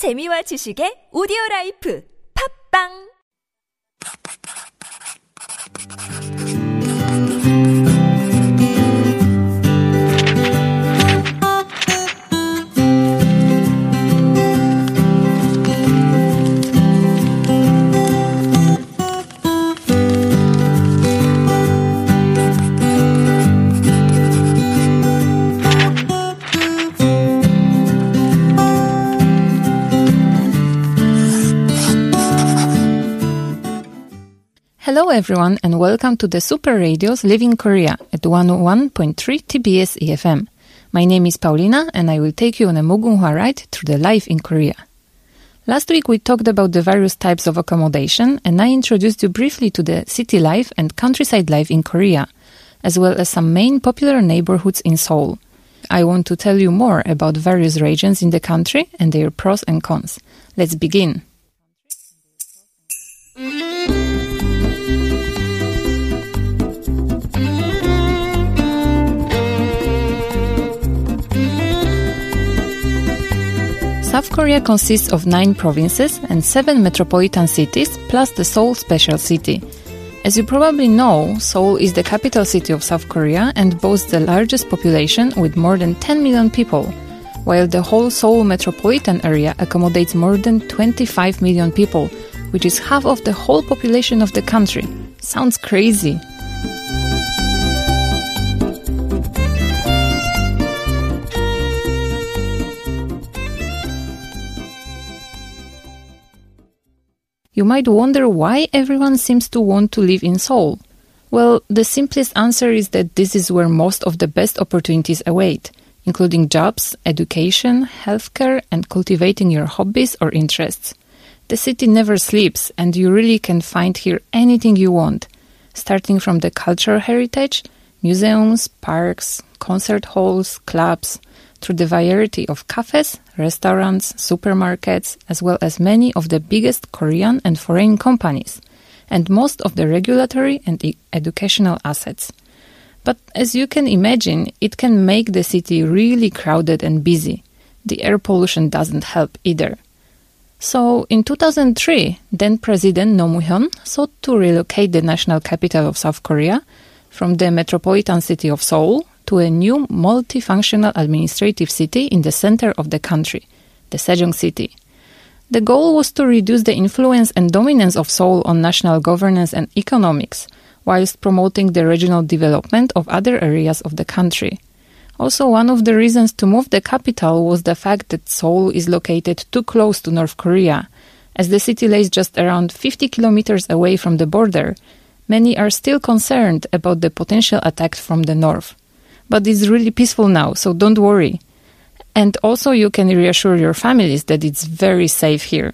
재미와 지식의 오디오 라이프. 팝빵 Hello everyone and welcome to the Super Radio's Living Korea at 101.3 TBS EFM. My name is Paulina and I will take you on a Mugunghwa ride through the life in Korea. Last week we talked about the various types of accommodation and I introduced you briefly to the city life and countryside life in Korea, as well as some main popular neighborhoods in Seoul. I want to tell you more about various regions in the country and their pros and cons. Let's begin. South Korea consists of nine provinces and seven metropolitan cities, plus the Seoul Special City. As you probably know, Seoul is the capital city of South Korea and boasts the largest population with more than 10 million people, while the whole Seoul metropolitan area accommodates more than 25 million people, which is half of the whole population of the country. Sounds crazy. You might wonder why everyone seems to want to live in Seoul. Well, the simplest answer is that this is where most of the best opportunities await, including jobs, education, healthcare, and cultivating your hobbies or interests. The city never sleeps, and you really can find here anything you want, starting from the cultural heritage, museums, parks, concert halls, clubs, through the variety of cafes, restaurants, supermarkets, as well as many of the biggest Korean and foreign companies, and most of the regulatory and e- educational assets. But as you can imagine, it can make the city really crowded and busy. The air pollution doesn't help either. So, in 2003, then President Roh Moo-hyun sought to relocate the national capital of South Korea from the metropolitan city of Seoul to a new multifunctional administrative city in the center of the country, the Sejong City. The goal was to reduce the influence and dominance of Seoul on national governance and economics, whilst promoting the regional development of other areas of the country. Also, one of the reasons to move the capital was the fact that Seoul is located too close to North Korea. As the city lays just around 50 kilometers away from the border, many are still concerned about the potential attack from the north. But it's really peaceful now, so don't worry. And also, you can reassure your families that it's very safe here.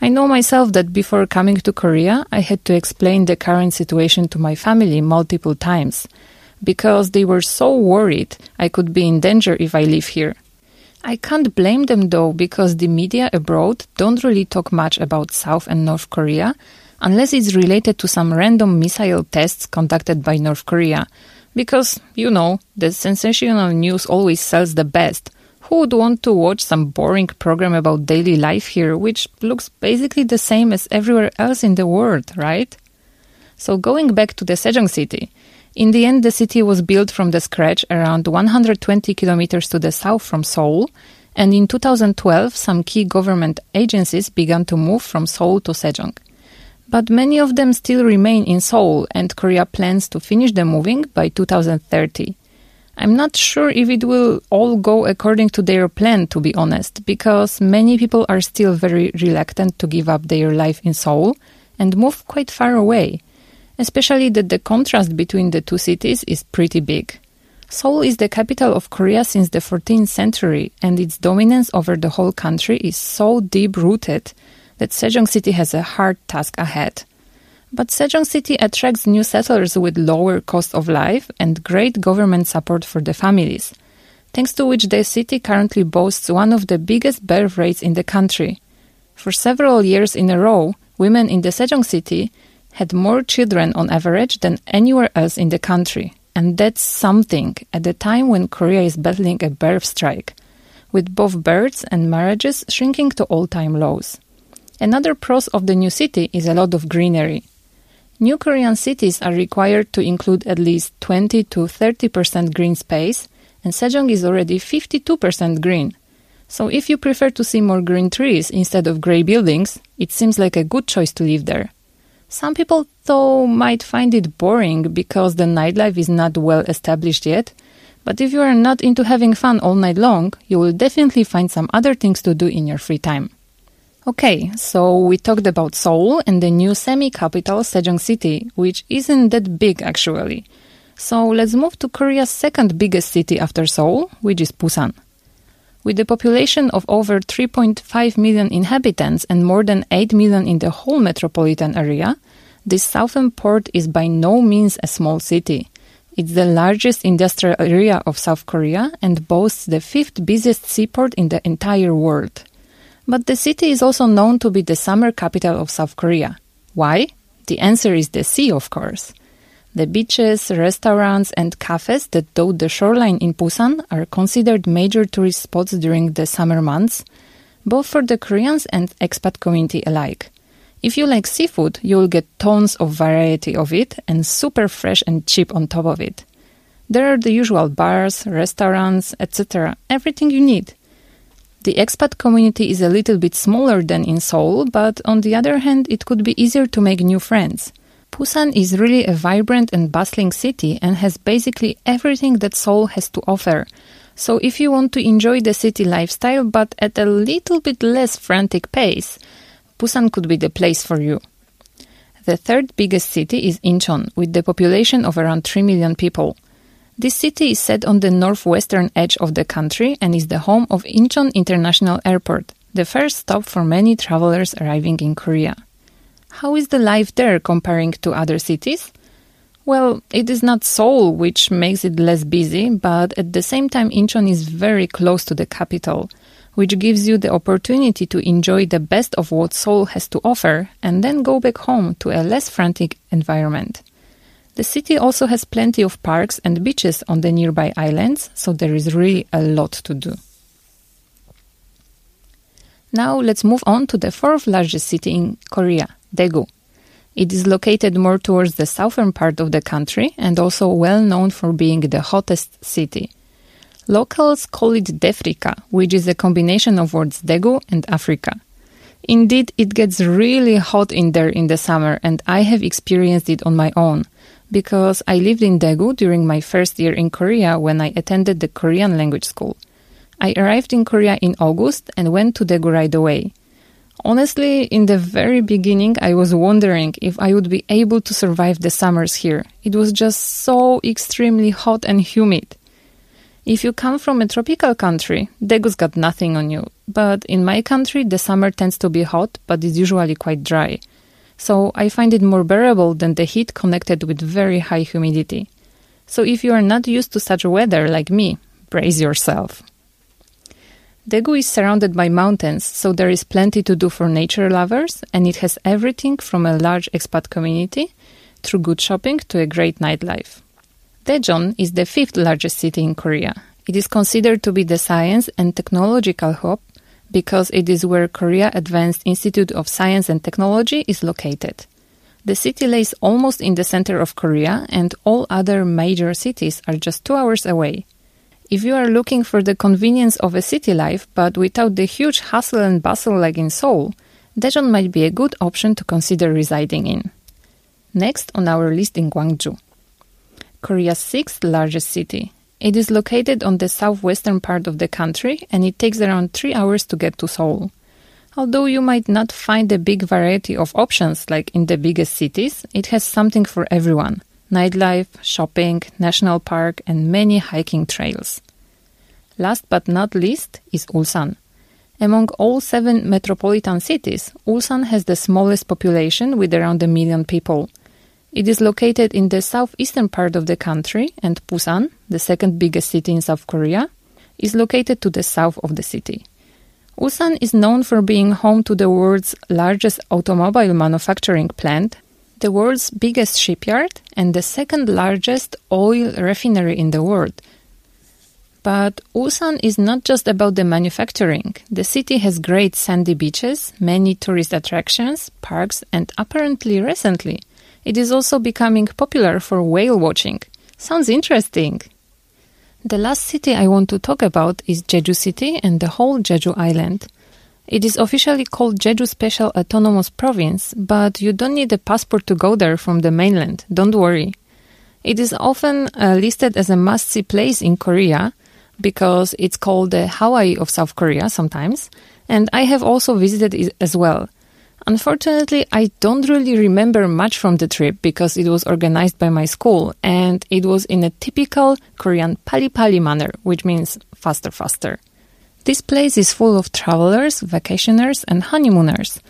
I know myself that before coming to Korea, I had to explain the current situation to my family multiple times because they were so worried I could be in danger if I live here. I can't blame them though because the media abroad don't really talk much about South and North Korea unless it's related to some random missile tests conducted by North Korea. Because, you know, the sensational news always sells the best. Who would want to watch some boring program about daily life here, which looks basically the same as everywhere else in the world, right? So going back to the Sejong city, in the end the city was built from the scratch around 120 kilometers to the south from Seoul, and in 2012 some key government agencies began to move from Seoul to Sejong. But many of them still remain in Seoul, and Korea plans to finish the moving by 2030. I'm not sure if it will all go according to their plan, to be honest, because many people are still very reluctant to give up their life in Seoul and move quite far away, especially that the contrast between the two cities is pretty big. Seoul is the capital of Korea since the 14th century, and its dominance over the whole country is so deep rooted that Sejong City has a hard task ahead. But Sejong City attracts new settlers with lower cost of life and great government support for the families, thanks to which the city currently boasts one of the biggest birth rates in the country. For several years in a row, women in the Sejong City had more children on average than anywhere else in the country. And that's something at the time when Korea is battling a birth strike. with both births and marriages shrinking to all time lows. Another pros of the new city is a lot of greenery. New Korean cities are required to include at least 20 to 30% green space, and Sejong is already 52% green. So if you prefer to see more green trees instead of grey buildings, it seems like a good choice to live there. Some people, though, might find it boring because the nightlife is not well established yet. But if you are not into having fun all night long, you will definitely find some other things to do in your free time. Okay, so we talked about Seoul and the new semi-capital Sejong City, which isn't that big actually. So let's move to Korea's second biggest city after Seoul, which is Busan. With a population of over 3.5 million inhabitants and more than 8 million in the whole metropolitan area, this southern port is by no means a small city. It's the largest industrial area of South Korea and boasts the fifth busiest seaport in the entire world. But the city is also known to be the summer capital of South Korea. Why? The answer is the sea, of course. The beaches, restaurants, and cafes that dot the shoreline in Busan are considered major tourist spots during the summer months, both for the Koreans and expat community alike. If you like seafood, you will get tons of variety of it and super fresh and cheap on top of it. There are the usual bars, restaurants, etc., everything you need. The expat community is a little bit smaller than in Seoul, but on the other hand, it could be easier to make new friends. Busan is really a vibrant and bustling city and has basically everything that Seoul has to offer. So if you want to enjoy the city lifestyle but at a little bit less frantic pace, Busan could be the place for you. The third biggest city is Incheon with the population of around 3 million people. This city is set on the northwestern edge of the country and is the home of Incheon International Airport, the first stop for many travelers arriving in Korea. How is the life there comparing to other cities? Well, it is not Seoul, which makes it less busy, but at the same time, Incheon is very close to the capital, which gives you the opportunity to enjoy the best of what Seoul has to offer and then go back home to a less frantic environment. The city also has plenty of parks and beaches on the nearby islands, so there is really a lot to do. Now let's move on to the fourth largest city in Korea, Daegu. It is located more towards the southern part of the country and also well known for being the hottest city. Locals call it Defrika, which is a combination of words Daegu and Africa. Indeed, it gets really hot in there in the summer, and I have experienced it on my own because I lived in Daegu during my first year in Korea when I attended the Korean language school. I arrived in Korea in August and went to Daegu right away. Honestly, in the very beginning, I was wondering if I would be able to survive the summers here. It was just so extremely hot and humid. If you come from a tropical country, Daegu's got nothing on you. But in my country, the summer tends to be hot, but is usually quite dry. So I find it more bearable than the heat connected with very high humidity. So if you are not used to such weather like me, brace yourself. Daegu is surrounded by mountains, so there is plenty to do for nature lovers, and it has everything from a large expat community through good shopping to a great nightlife. Daejeon is the fifth largest city in Korea. It is considered to be the science and technological hub because it is where Korea Advanced Institute of Science and Technology is located. The city lays almost in the center of Korea, and all other major cities are just two hours away. If you are looking for the convenience of a city life, but without the huge hustle and bustle like in Seoul, Daejeon might be a good option to consider residing in. Next on our list in Gwangju. Korea's sixth largest city. It is located on the southwestern part of the country and it takes around three hours to get to Seoul. Although you might not find a big variety of options like in the biggest cities, it has something for everyone nightlife, shopping, national park, and many hiking trails. Last but not least is Ulsan. Among all seven metropolitan cities, Ulsan has the smallest population with around a million people. It is located in the southeastern part of the country, and Busan, the second biggest city in South Korea, is located to the south of the city. Busan is known for being home to the world's largest automobile manufacturing plant the world's biggest shipyard and the second largest oil refinery in the world. But Busan is not just about the manufacturing. The city has great sandy beaches, many tourist attractions, parks, and apparently recently, it is also becoming popular for whale watching. Sounds interesting. The last city I want to talk about is Jeju City and the whole Jeju Island. It is officially called Jeju Special Autonomous Province, but you don't need a passport to go there from the mainland. Don't worry. It is often uh, listed as a must see place in Korea, because it's called the Hawaii of South Korea sometimes, and I have also visited it as well. Unfortunately, I don't really remember much from the trip because it was organized by my school and it was in a typical Korean pali pali manner, which means faster, faster. This place is full of travelers, vacationers, and honeymooners,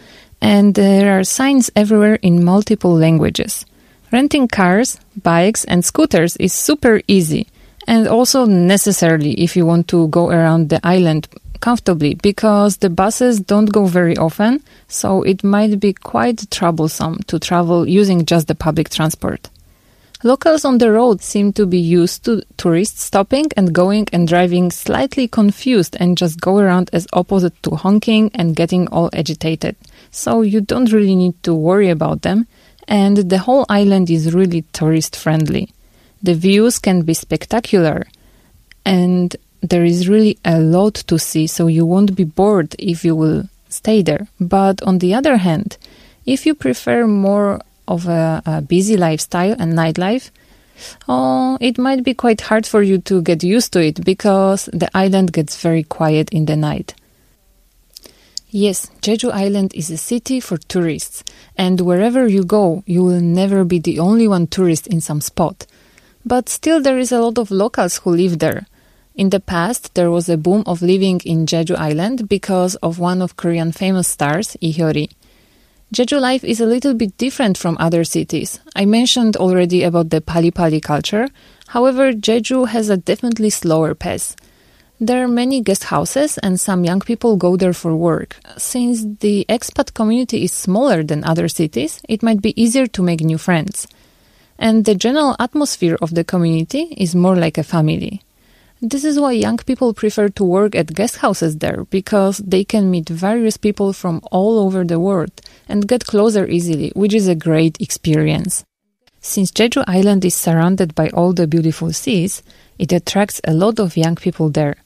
and there are signs everywhere in multiple languages. Renting cars, bikes, and scooters is super easy and also necessarily if you want to go around the island comfortably because the buses don't go very often, so it might be quite troublesome to travel using just the public transport. Locals on the road seem to be used to tourists stopping and going and driving slightly confused and just go around as opposite to honking and getting all agitated. So you don't really need to worry about them and the whole island is really tourist friendly. The views can be spectacular and there is really a lot to see, so you won't be bored if you will stay there. But on the other hand, if you prefer more of a, a busy lifestyle and nightlife, oh, it might be quite hard for you to get used to it because the island gets very quiet in the night. Yes, Jeju Island is a city for tourists, and wherever you go, you will never be the only one tourist in some spot. But still, there is a lot of locals who live there. In the past, there was a boom of living in Jeju Island because of one of Korean famous stars, Lee Hyori. Jeju life is a little bit different from other cities. I mentioned already about the Pali Pali culture. However, Jeju has a definitely slower pace. There are many guest houses and some young people go there for work. Since the expat community is smaller than other cities, it might be easier to make new friends and the general atmosphere of the community is more like a family. This is why young people prefer to work at guest houses there because they can meet various people from all over the world and get closer easily, which is a great experience. Since Jeju Island is surrounded by all the beautiful seas, it attracts a lot of young people there.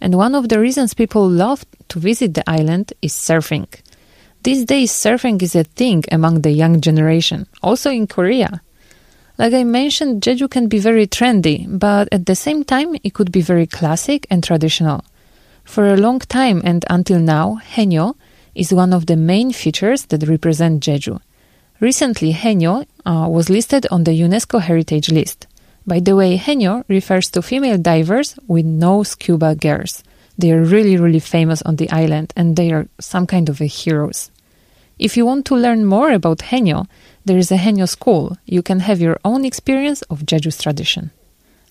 And one of the reasons people love to visit the island is surfing. These days, surfing is a thing among the young generation, also in Korea. Like I mentioned, Jeju can be very trendy, but at the same time, it could be very classic and traditional. For a long time and until now, Haenyeo is one of the main features that represent Jeju. Recently, Haenyeo uh, was listed on the UNESCO Heritage List. By the way, Haenyeo refers to female divers with no scuba gears. They are really, really famous on the island and they are some kind of heroes. If you want to learn more about Haenyeo, there is a Haenyeo school. You can have your own experience of Jeju's tradition.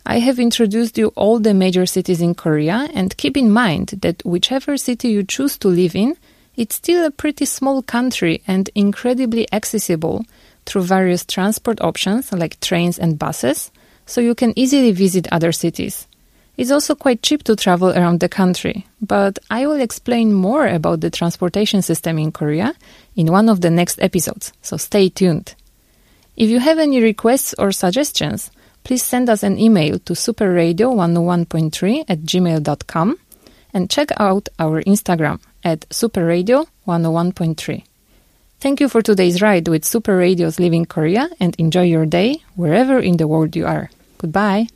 I have introduced you all the major cities in Korea and keep in mind that whichever city you choose to live in, it's still a pretty small country and incredibly accessible through various transport options like trains and buses, so you can easily visit other cities. It's also quite cheap to travel around the country, but I will explain more about the transportation system in Korea in one of the next episodes, so stay tuned. If you have any requests or suggestions, please send us an email to superradio101.3 at gmail.com and check out our Instagram at superradio101.3. Thank you for today's ride with Super Radio's Living Korea and enjoy your day wherever in the world you are. Goodbye.